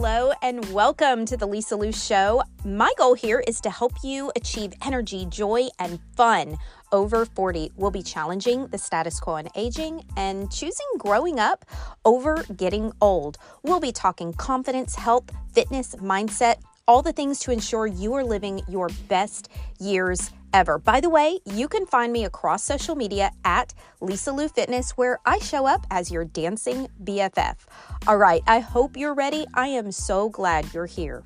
hello, and welcome to the Lisa Lou Show. My goal here is to help you achieve energy, joy, and fun. Over 40 will be challenging the status quo in aging and choosing growing up over getting old. We'll be talking confidence, health, fitness, mindset, all the things to ensure you are living your best years ever. By the way, you can find me across social media at Lisa Lou Fitness, where I show up as your dancing BFF. All right, I hope you're ready. I am so glad you're here.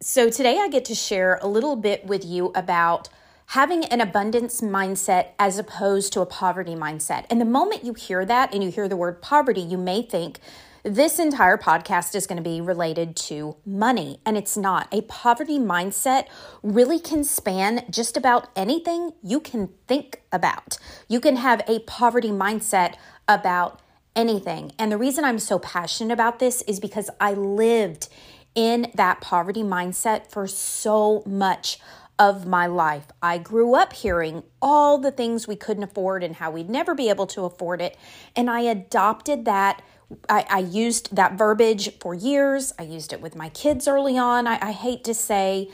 So, today I get to share a little bit with you about having an abundance mindset as opposed to a poverty mindset. And the moment you hear that and you hear the word poverty, you may think this entire podcast is going to be related to money, and it's not. A poverty mindset really can span just about anything you can think about. You can have a poverty mindset about anything. And the reason I'm so passionate about this is because I lived in that poverty mindset for so much of my life. I grew up hearing all the things we couldn't afford and how we'd never be able to afford it. And I adopted that I, I, used that verbiage for years. I used it with my kids early on. I, I hate to say,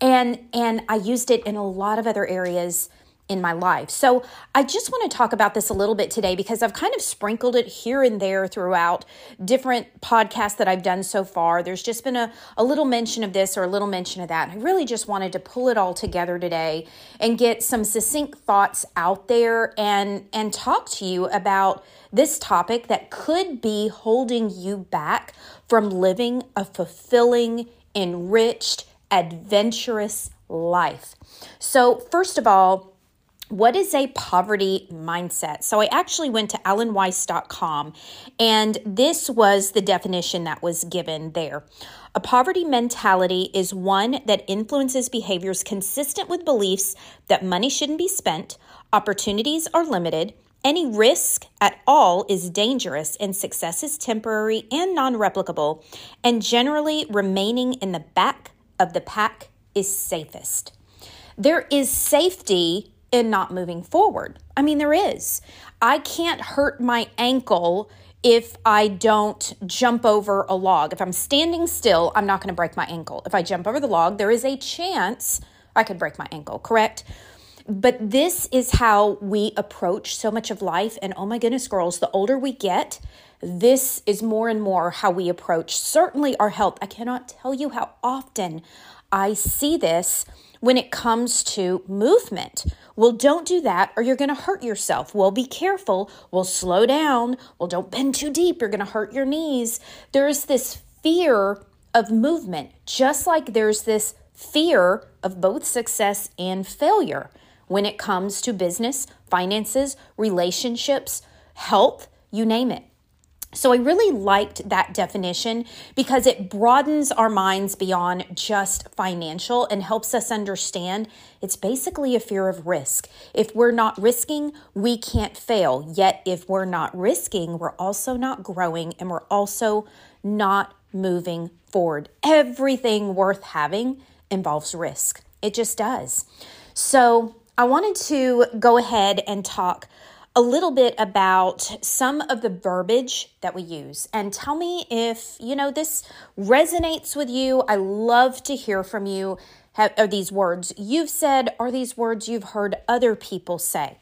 and and I used it in a lot of other areas in my life. So I just want to talk about this a little bit today because I've kind of sprinkled it here and there throughout different podcasts that I've done so far. There's just been a, a little mention of this or a little mention of that. I really just wanted to pull it all together today and get some succinct thoughts out there and and talk to you about this topic that could be holding you back from living a fulfilling, enriched, adventurous life. So, first of all, what is a poverty mindset? So I actually went to alanweiss.com and this was the definition that was given there. A poverty mentality is one that influences behaviors consistent with beliefs that money shouldn't be spent, opportunities are limited, any risk at all is dangerous, and success is temporary and non replicable, and generally remaining in the back of the pack is safest. There is safety in not moving forward. I mean, there is. I can't hurt my ankle if I don't jump over a log. If I'm standing still, I'm not going to break my ankle. If I jump over the log, there is a chance I could break my ankle, correct? But this is how we approach so much of life. And oh my goodness, girls, the older we get, this is more and more how we approach certainly our health. I cannot tell you how often I see this when it comes to movement. Well, don't do that or you're going to hurt yourself. Well, be careful. Well, slow down. Well, don't bend too deep. You're going to hurt your knees. There's this fear of movement, just like there's this fear of both success and failure when it comes to business, finances, relationships, health, you name it. So I really liked that definition because it broadens our minds beyond just financial and helps us understand it's basically a fear of risk. If we're not risking, we can't fail. Yet if we're not risking, we're also not growing and we're also not moving forward. Everything worth having involves risk. It just does. So I wanted to go ahead and talk a little bit about some of the verbiage that we use and tell me if, you know, this resonates with you. I love to hear from you. Have, are these words you've said? Are these words you've heard other people say?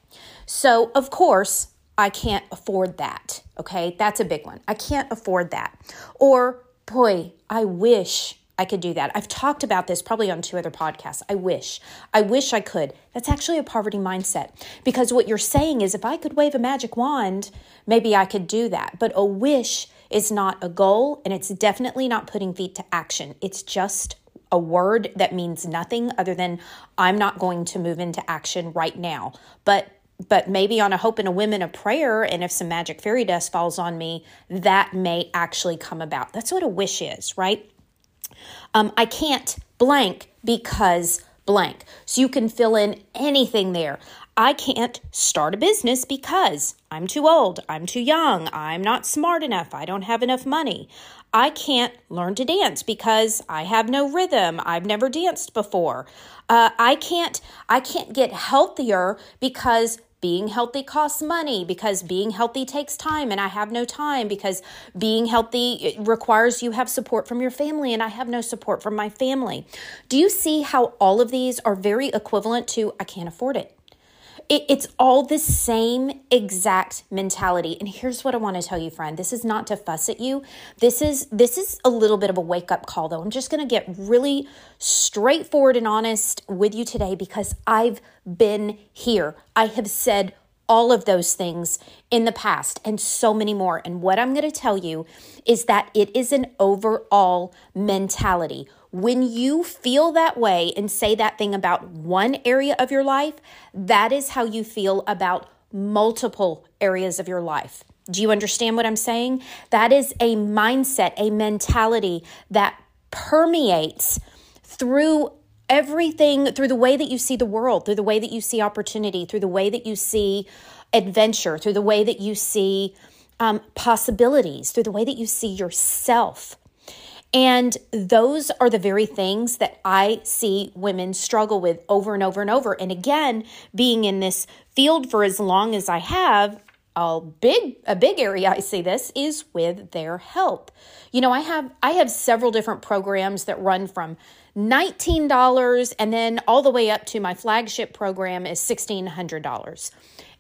So, of course, I can't afford that. Okay, that's a big one. I can't afford that. Or, boy, I wish I could do that. I've talked about this probably on two other podcasts. I wish. I wish I could. That's actually a poverty mindset because what you're saying is if I could wave a magic wand, maybe I could do that. But a wish is not a goal and it's definitely not putting feet to action. It's just a word that means nothing other than I'm not going to move into action right now. But but maybe on a hope and a whim and a prayer, and if some magic fairy dust falls on me, that may actually come about. That's what a wish is, right? Um, I can't blank because blank. So you can fill in anything there. I can't start a business because I'm too old, I'm too young, I'm not smart enough, I don't have enough money. I can't learn to dance because I have no rhythm. I've never danced before. Uh, I can't I can't get healthier because being healthy costs money because being healthy takes time and I have no time because being healthy requires you have support from your family and I have no support from my family. Do you see how all of these are very equivalent to I can't afford it? It, it's all the same exact mentality. And here's what I want to tell you, friend. This is not to fuss at you. This is this is a little bit of a wake up call, though. I'm just going to get really straightforward and honest with you today because I've been here. I have said all of those things in the past and so many more. And what I'm going to tell you is that it is an overall mentality. When you feel that way and say that thing about one area of your life, that is how you feel about multiple areas of your life. Do you understand what I'm saying? That is a mindset, a mentality that permeates through everything, through the way that you see the world, through the way that you see opportunity, through the way that you see adventure, through the way that you see um, possibilities, through the way that you see yourself. And those are the very things that I see women struggle with over and over and over. And again, being in this field for as long as I have, a big a big area I see this is with their health. You know, I have I have several different programs that run from $19 and then all the way up to my flagship program is $1600.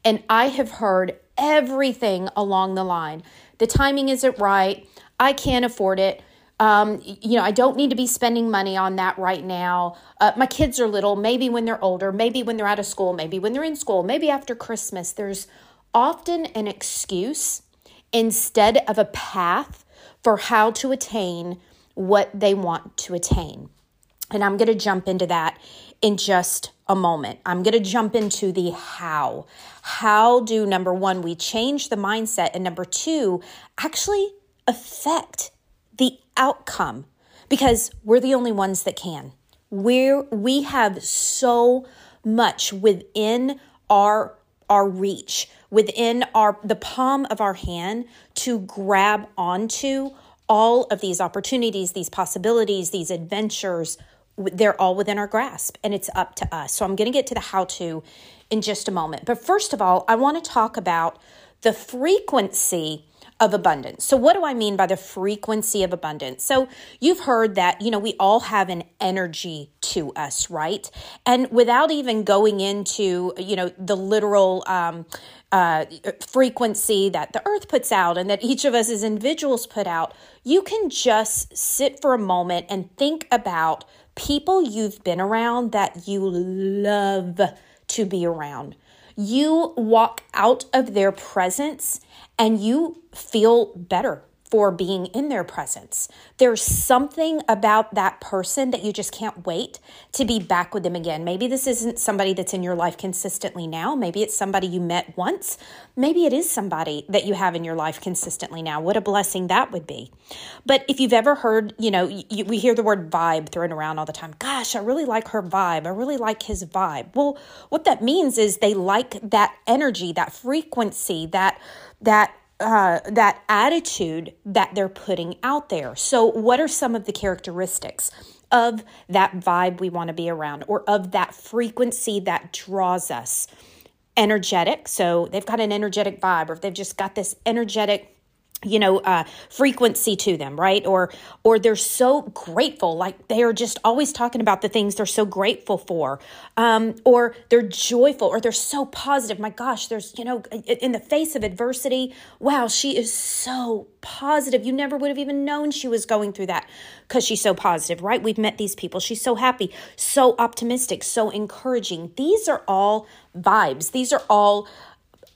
And I have heard everything along the line. The timing isn't right. I can't afford it um, you know, I don't need to be spending money on that right now. Uh, my kids are little, maybe when they're older, maybe when they're out of school, maybe when they're in school, maybe after Christmas. There's often an excuse instead of a path for how to attain what they want to attain. And I'm going to jump into that in just a moment. I'm going to jump into the how. How do number one, we change the mindset, and number two, actually affect the outcome because we're the only ones that can. We're, we have so much within our our reach within our the palm of our hand to grab onto all of these opportunities these possibilities these adventures. They're all within our grasp and it's up to us. So i'm going to get to the how to in just a moment. But first of all i want to talk about the frequency of abundance. So what do I mean by the frequency of abundance? So you've heard that, you know, we all have an energy to us, right? And without even going into, you know, the literal um, uh, frequency that the earth puts out and that each of us as individuals put out, you can just sit for a moment and think about people you've been around that you love to be around. You walk out of their presence and you feel better for being in their presence. There's something about that person that you just can't wait to be back with them again. Maybe this isn't somebody that's in your life consistently now. Maybe it's somebody you met once. Maybe it is somebody that you have in your life consistently now. What a blessing that would be. But if you've ever heard, you know, you, we hear the word vibe thrown around all the time. Gosh, I really like her vibe. I really like his vibe. Well, what that means is they like that energy, that frequency, that that uh, that attitude that they're putting out there. So, what are some of the characteristics of that vibe we want to be around or of that frequency that draws us? Energetic. So, they've got an energetic vibe, or if they've just got this energetic you know uh, frequency to them right? Or or they're so grateful like they are just always talking about the things they're so grateful for um, or they're joyful or they're so positive. My gosh there's you know in the face of adversity wow she is so positive. You never would have even known she was going through that because she's so positive right? We've met these people. She's so happy so optimistic so encouraging. These are all vibes. These are all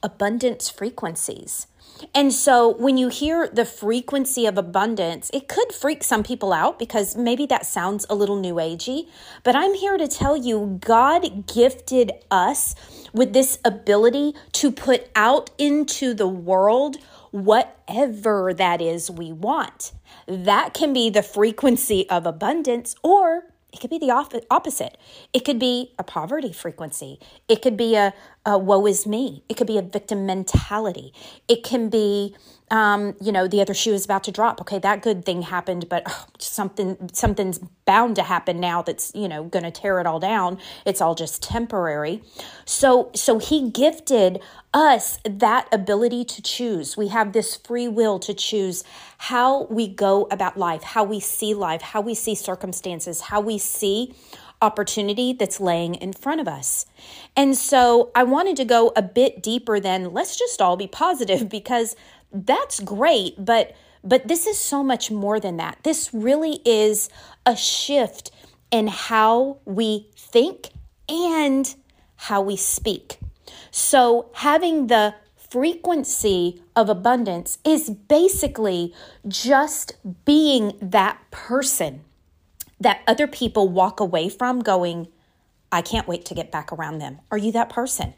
abundance frequencies and so when you hear the frequency of abundance, it could freak some people out because maybe that sounds a little new agey. But I'm here to tell you God gifted us with this ability to put out into the world whatever that is we want. That can be the frequency of abundance or it could be the opposite. It could be a poverty frequency. It could be a uh, woe is me. It could be a victim mentality. It can be, um, you know, the other shoe is about to drop. Okay, that good thing happened, but oh, something something's bound to happen now that's you know going to tear it all down. It's all just temporary. So so he gifted us that ability to choose. We have this free will to choose how we go about life, how we see life, how we see circumstances, how we see opportunity that's laying in front of us. And so I wanted to go a bit deeper than let's just all be positive because that's great, but but this is so much more than that. This really is a shift in how we think and how we speak. So having the frequency of abundance is basically just being that person that other people walk away from going, I can't wait to get back around them. Are you that person?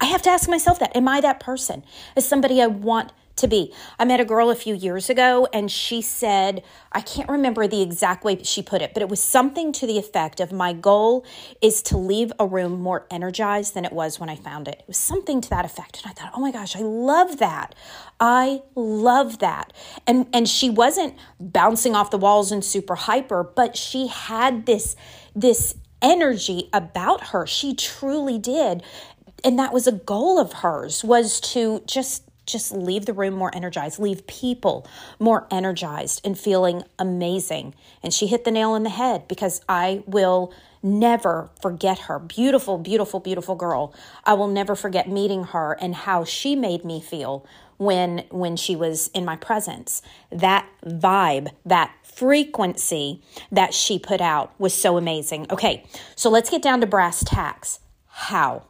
I have to ask myself that. Am I that person? Is somebody I want to be. I met a girl a few years ago and she said, I can't remember the exact way she put it, but it was something to the effect of my goal is to leave a room more energized than it was when I found it. It was something to that effect. And I thought, oh my gosh, I love that. I love that. And and she wasn't bouncing off the walls and super hyper, but she had this this energy about her. She truly did. And that was a goal of hers was to just just leave the room more energized, leave people more energized and feeling amazing. And she hit the nail on the head because I will never forget her. Beautiful, beautiful, beautiful girl. I will never forget meeting her and how she made me feel when when she was in my presence. That vibe, that frequency that she put out was so amazing. Okay, so let's get down to brass tacks. How?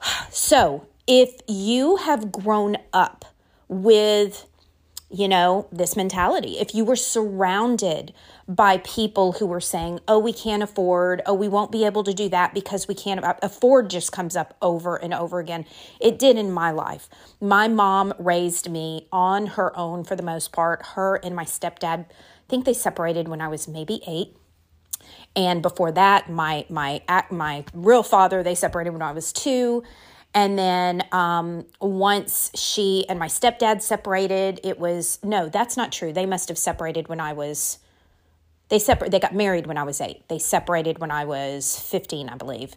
So, if you have grown up with you know, this mentality. If you were surrounded by people who were saying, oh, we can't afford, oh, we won't be able to do that because we can't afford, just comes up over and over again. It did in my life. My mom raised me on her own for the most part. Her and my stepdad, I think they separated when I was maybe eight. And before that, my my my real father, they separated when I was two and then um, once she and my stepdad separated, it was no, that's not true. They must have separated when I was. They separ- They got married when I was eight. They separated when I was fifteen, I believe.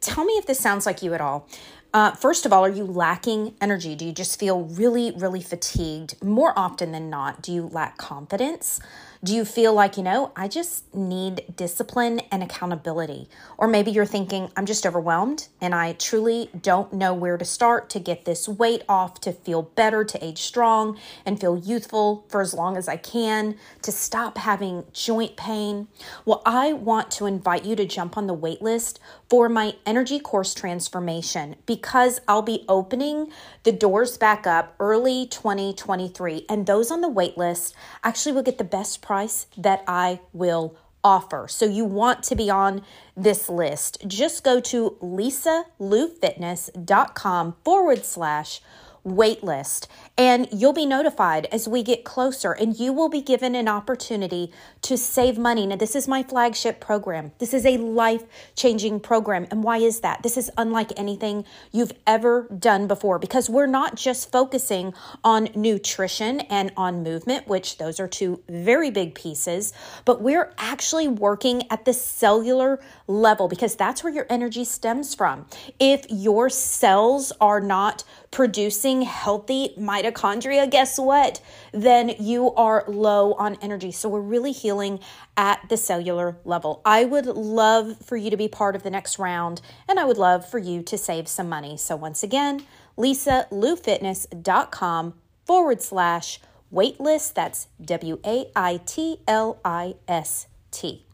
Tell me if this sounds like you at all. Uh, first of all, are you lacking energy? Do you just feel really, really fatigued? More often than not, do you lack confidence? Do you feel like, you know, I just need discipline and accountability? Or maybe you're thinking, I'm just overwhelmed and I truly don't know where to start to get this weight off, to feel better, to age strong and feel youthful for as long as I can, to stop having joint pain. Well, I want to invite you to jump on the wait list for my energy course transformation because I'll be opening the doors back up early 2023. And those on the wait list actually will get the best price that I will offer. So you want to be on this list. Just go to lisaloufitness.com forward slash waitlist and you'll be notified as we get closer and you will be given an opportunity to save money. Now, this is my flagship program. This is a life changing program. And why is that? This is unlike anything you've ever done before because we're not just focusing on nutrition and on movement, which those are two very big pieces, but we're actually working at the cellular level because that's where your energy stems from. If your cells are not producing healthy mitochondria, guess what? Then you are low on energy. So we're really healing at the cellular level. I would love for you to be part of the next round, and I would love for you to save some money. So once again, lisaloufitness.com forward slash waitlist. That's W A I T L I S T.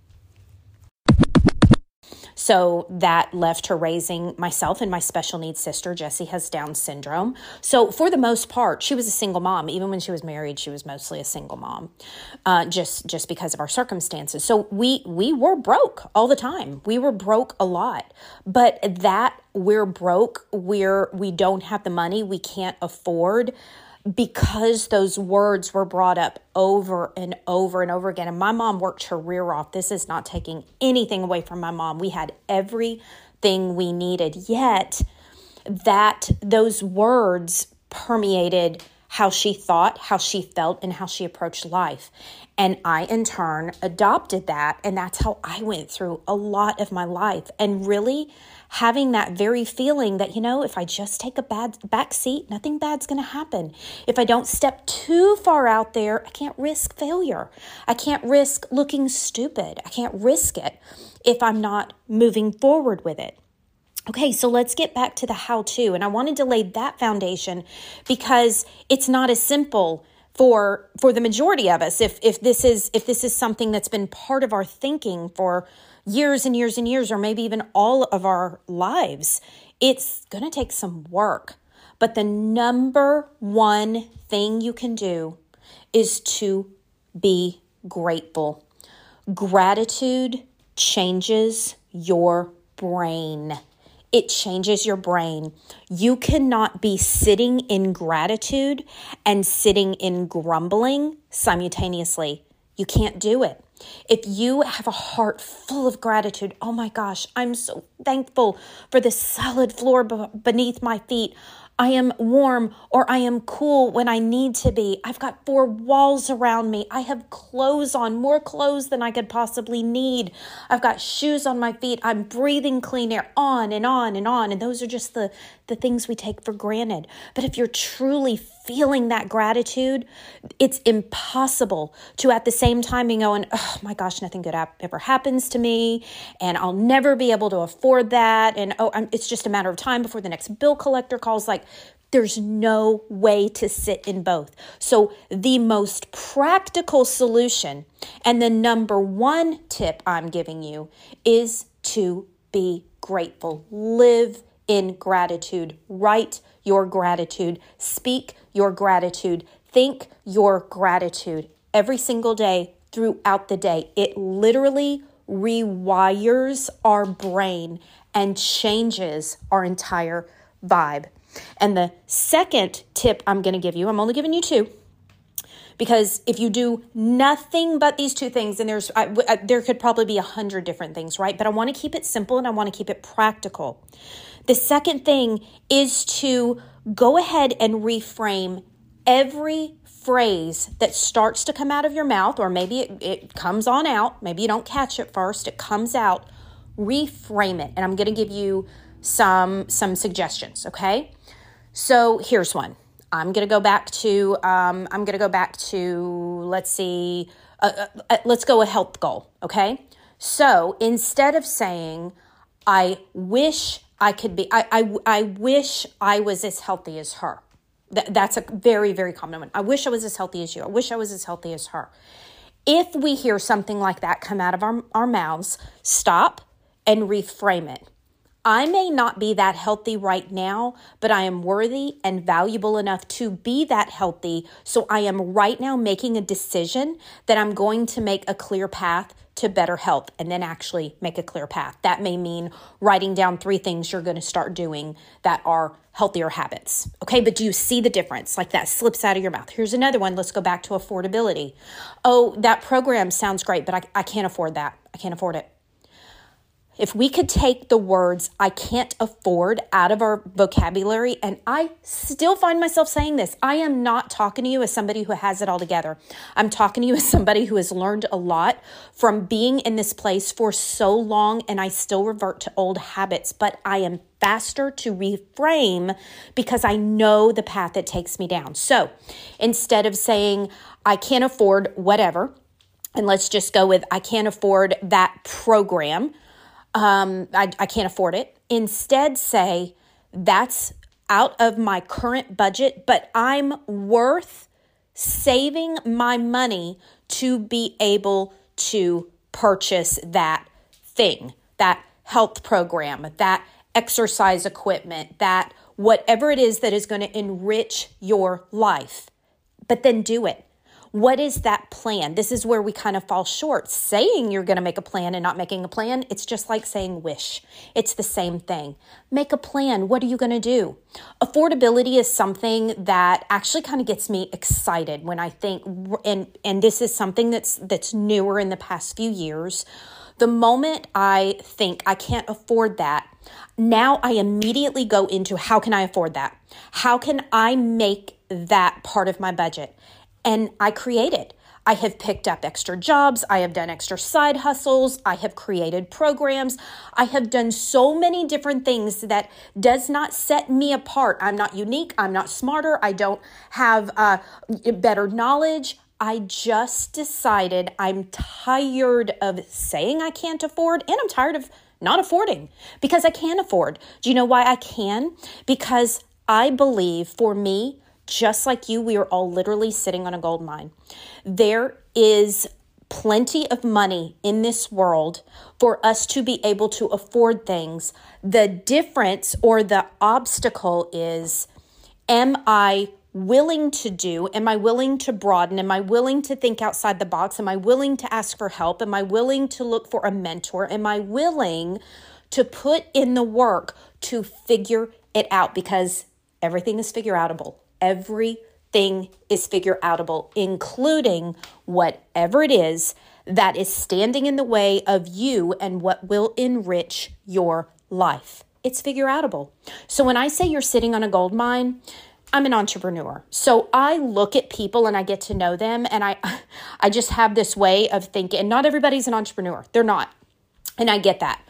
So that left her raising myself and my special needs sister. Jessie has Down syndrome. So for the most part, she was a single mom. Even when she was married, she was mostly a single mom, uh, just just because of our circumstances. So we we were broke all the time. We were broke a lot. But that we're broke, we're we don't have the money, we can't afford because those words were brought up over and over and over again. And my mom worked her rear off. This is not taking anything away from my mom. We had everything we needed. Yet, that those words permeated how she thought, how she felt, and how she approached life. And I, in turn, adopted that. And that's how I went through a lot of my life. And really having that very feeling that, you know, if I just take a bad back seat, nothing bad's going to happen. If I don't step too far out there, I can't risk failure. I can't risk looking stupid. I can't risk it if I'm not moving forward with it. Okay, so let's get back to the how to. And I wanted to lay that foundation because it's not as simple for for the majority of us if if this is if this is something that's been part of our thinking for years and years and years or maybe even all of our lives it's going to take some work but the number one thing you can do is to be grateful gratitude changes your brain it changes your brain. You cannot be sitting in gratitude and sitting in grumbling simultaneously. You can't do it. If you have a heart full of gratitude, oh my gosh, I'm so thankful for the solid floor beneath my feet. I am warm or I am cool when I need to be. I've got four walls around me. I have clothes on, more clothes than I could possibly need. I've got shoes on my feet. I'm breathing clean air on and on and on. And those are just the, the things we take for granted. But if you're truly feeling that gratitude, it's impossible to at the same time be going, oh my gosh, nothing good ever happens to me. And I'll never be able to afford that. And oh, I'm, it's just a matter of time before the next bill collector calls. Like, there's no way to sit in both. So, the most practical solution and the number one tip I'm giving you is to be grateful. Live in gratitude. Write your gratitude. Speak your gratitude. Think your gratitude every single day throughout the day. It literally rewires our brain and changes our entire vibe. And the second tip I'm going to give you, I'm only giving you two, because if you do nothing but these two things and there's I, I, there could probably be a hundred different things right? But i want to keep it simple and i want to keep it practical. The second thing is to go ahead and reframe every phrase that starts to come out of your mouth or maybe it, it comes on out. Maybe you don't catch it first it comes out. Reframe it and i'm going to give you some some suggestions okay? So here's one I'm to go back to, um, I'm to go back to, let's see, uh, uh, uh, let's go a health goal, okay? So instead of saying, I wish I could be, I, I, I wish I was as healthy as her. Th- that's a very, very common one. I wish I was as healthy as you. I wish I was as healthy as her. If we hear something like that come out of our, our mouths, stop and reframe it. I may not be that healthy right now, but I am worthy and valuable enough to be that healthy. So I am right now making a decision that I'm going to make a clear path to better health and then actually make a clear path. That may mean writing down three things you're going to start doing that are healthier habits. Okay, but do you see the difference? Like that slips out of your mouth. Here's another one. Let's go back to affordability. Oh, that program sounds great, but I, I can't afford that. I can't afford it. If we could take the words I can't afford out of our vocabulary, and I still find myself saying this, I am not talking to you as somebody who has it all together. I'm talking to you as somebody who has learned a lot from being in this place for so long, and I still revert to old habits, but I am faster to reframe because I know the path it takes me down. So instead of saying, I can't afford whatever, and let's just go with, I can't afford that program um, I, I can't afford it. Instead, say, that's out of my current budget, but I'm worth saving my money to be able to purchase that thing, that health program, that exercise equipment, that whatever it is that is going to enrich your life. But then do it. What is that plan? This is where we kind of fall short. Saying you're going to make a plan and not making a plan, it's just like saying wish. It's the same thing. Make a plan. What are you going to do? Affordability is something that actually kind of gets me excited when I think and and this is something that's that's newer in the past few years. The moment I think I can't afford that, now I immediately go into how can I afford that? How can I make that part of my budget? And I created. I have picked up extra jobs. I have done extra side hustles. I have created programs. I have done so many different things that does not set me apart. I'm not unique. I'm not smarter. I don't have uh, better knowledge. I just decided I'm tired of saying I can't afford and I'm tired of not affording because I can afford. Do you know why I can? Because I believe for me, just like you, we are all literally sitting on a gold mine. There is plenty of money in this world for us to be able to afford things. The difference or the obstacle is am I willing to do? Am I willing to broaden? Am I willing to think outside the box? Am I willing to ask for help? Am I willing to look for a mentor? Am I willing to put in the work to figure it out? Because everything is figure outable. Everything is figure outable, including whatever it is that is standing in the way of you and what will enrich your life. It's figure outable. So when I say you're sitting on a gold mine, I'm an entrepreneur. So I look at people and I get to know them and I I just have this way of thinking and not everybody's an entrepreneur. They're not. And I get that.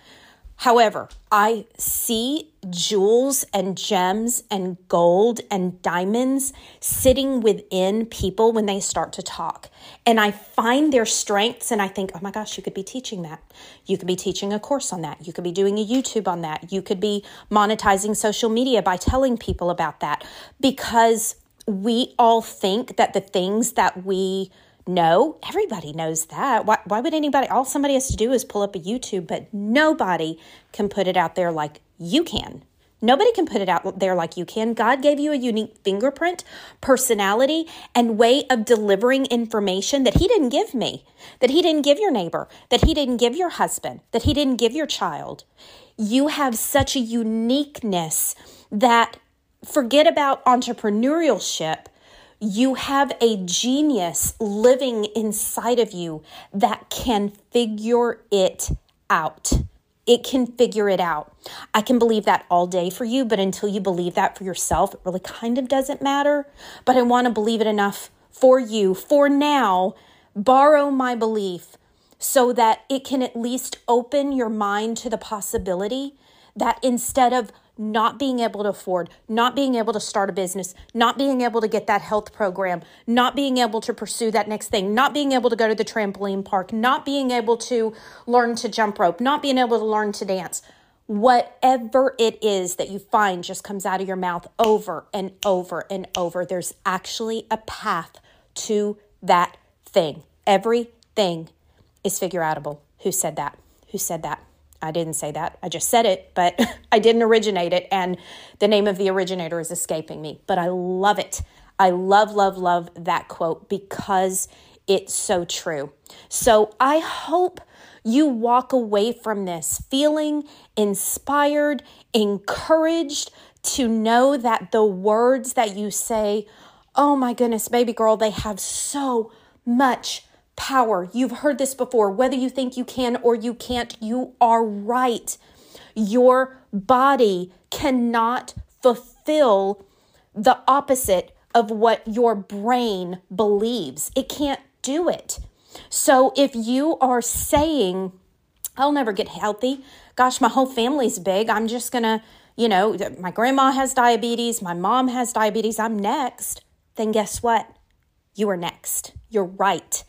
However, I see jewels and gems and gold and diamonds sitting within people when they start to talk. And I find their strengths and I think, oh my gosh, you could be teaching that. You could be teaching a course on that. You could be doing a YouTube on that. You could be monetizing social media by telling people about that because we all think that the things that we no, everybody knows that. Why, why would anybody? All somebody has to do is pull up a YouTube, but nobody can put it out there like you can. Nobody can put it out there like you can. God gave you a unique fingerprint, personality, and way of delivering information that He didn't give me, that He didn't give your neighbor, that He didn't give your husband, that He didn't give your child. You have such a uniqueness that forget about entrepreneurship you have a genius living inside of you that can figure it out. It can figure it out. I can believe that all day for you, but until you believe that for yourself, it really kind of doesn't matter. But I want to believe it enough for you for now. Borrow my belief so that it can at least open your mind to the possibility that instead of not being able to afford, not being able to start a business, not being able to get that health program, not being able to pursue that next thing, not being able to go to the trampoline park, not being able to learn to jump rope, not being able to learn to dance. Whatever it is that you find just comes out of your mouth over and over and over. There's actually a path to that thing. Everything is figure outable. Who said that? Who said that? I didn't say that. I just said it, but I didn't originate it. And the name of the originator is escaping me. But I love it. I love, love, love that quote because it's so true. So I hope you walk away from this feeling inspired, encouraged to know that the words that you say, oh my goodness, baby girl, they have so much power. You've heard this before. Whether you think you can or you can't, you are right. Your body cannot fulfill the opposite of what your brain believes. It can't do it. So if you are saying, I'll never get healthy, gosh, my whole family's big, I'm just to, you know, my grandma has diabetes, my mom has diabetes, I'm next, then guess what? You are next. You're right.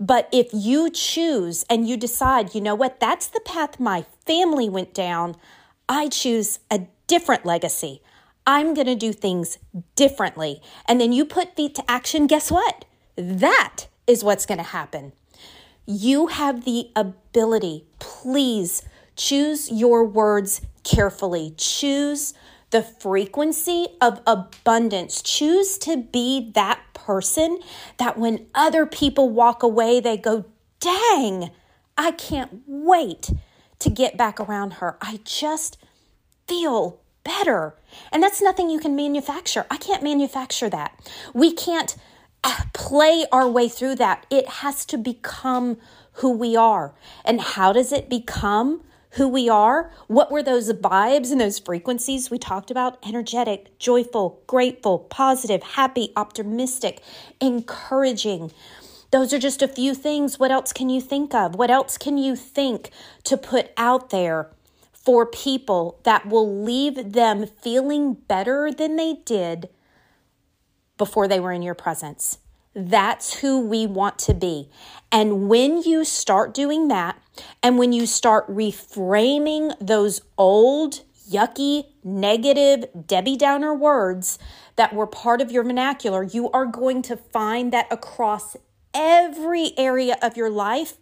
But if you choose and you decide, you know what, that's the path my family went down, I choose a different legacy. I'm going to do things differently. And then you put feet to action, guess what? That is what's going to happen. You have the ability, please choose your words carefully. Choose the frequency of abundance. Choose to be that person that when other people walk away, they go, dang, I can't wait to get back around her. I just feel better. And that's nothing you can manufacture. I can't manufacture that. We can't uh, play our way through that. It has to become who we are. And how does it become who we are? What were those vibes and those frequencies we talked about? Energetic, joyful, grateful, positive, happy, optimistic, encouraging. Those are just a few things. What else can you think of? What else can you think to put out there for people that will leave them feeling better than they did before they were in your presence? That's who we want to be. And when you start doing that, and when you start reframing those old, yucky, negative, Debbie Downer words that were part of your vernacular, you are going to find that across every area of your life,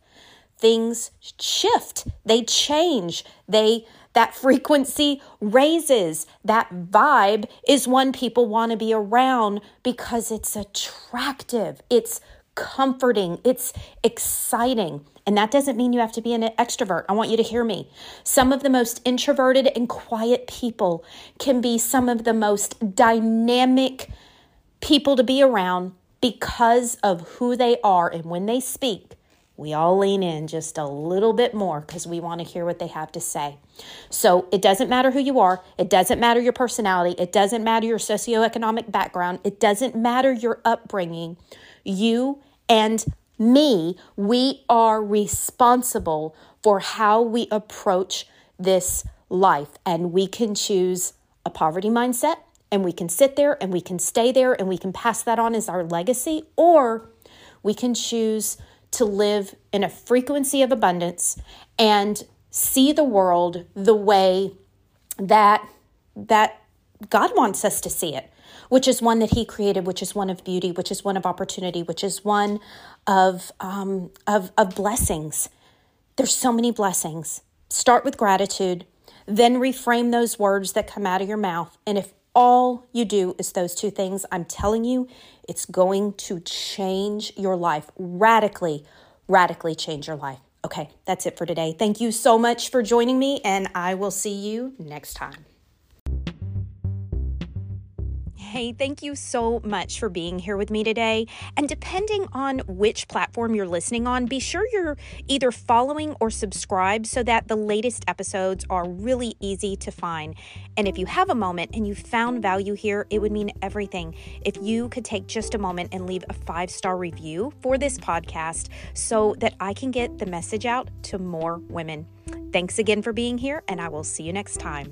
things shift, they change, they that frequency raises. That vibe is one people want to be around because it's attractive, it's comforting, it's exciting. And that doesn't mean you have to be an extrovert. I want you to hear me. Some of the most introverted and quiet people can be some of the most dynamic people to be around because of who they are and when they speak, we all lean in just a little bit more because we want to hear what they have to say. So it doesn't matter who you are, it doesn't matter your personality, it doesn't matter your socioeconomic background, it doesn't matter your upbringing. You and me, we are responsible for how we approach this life, and we can choose a poverty mindset and we can sit there and we can stay there and we can pass that on as our legacy, or we can choose to live in a frequency of abundance and see the world the way that that God wants us to see it, which is one that He created, which is one of beauty, which is one of opportunity, which is one of um, of of blessings. There's so many blessings. Start with gratitude, then reframe those words that come out of your mouth, and if all you do is those two things, I'm telling you, it's going to change your life radically, radically change your life. Okay, that's it for today. Thank you so much for joining me, and I will see you next time. Hey, thank you so much for being here with me today. And depending on which platform you're listening on, be sure you're either following or subscribed so that the latest episodes are really easy to find. And if you have a moment and you found value here, it would mean everything if you could take just a moment and leave a five star review for this podcast so that I can get the message out to more women. Thanks again for being here, and I will see you next time.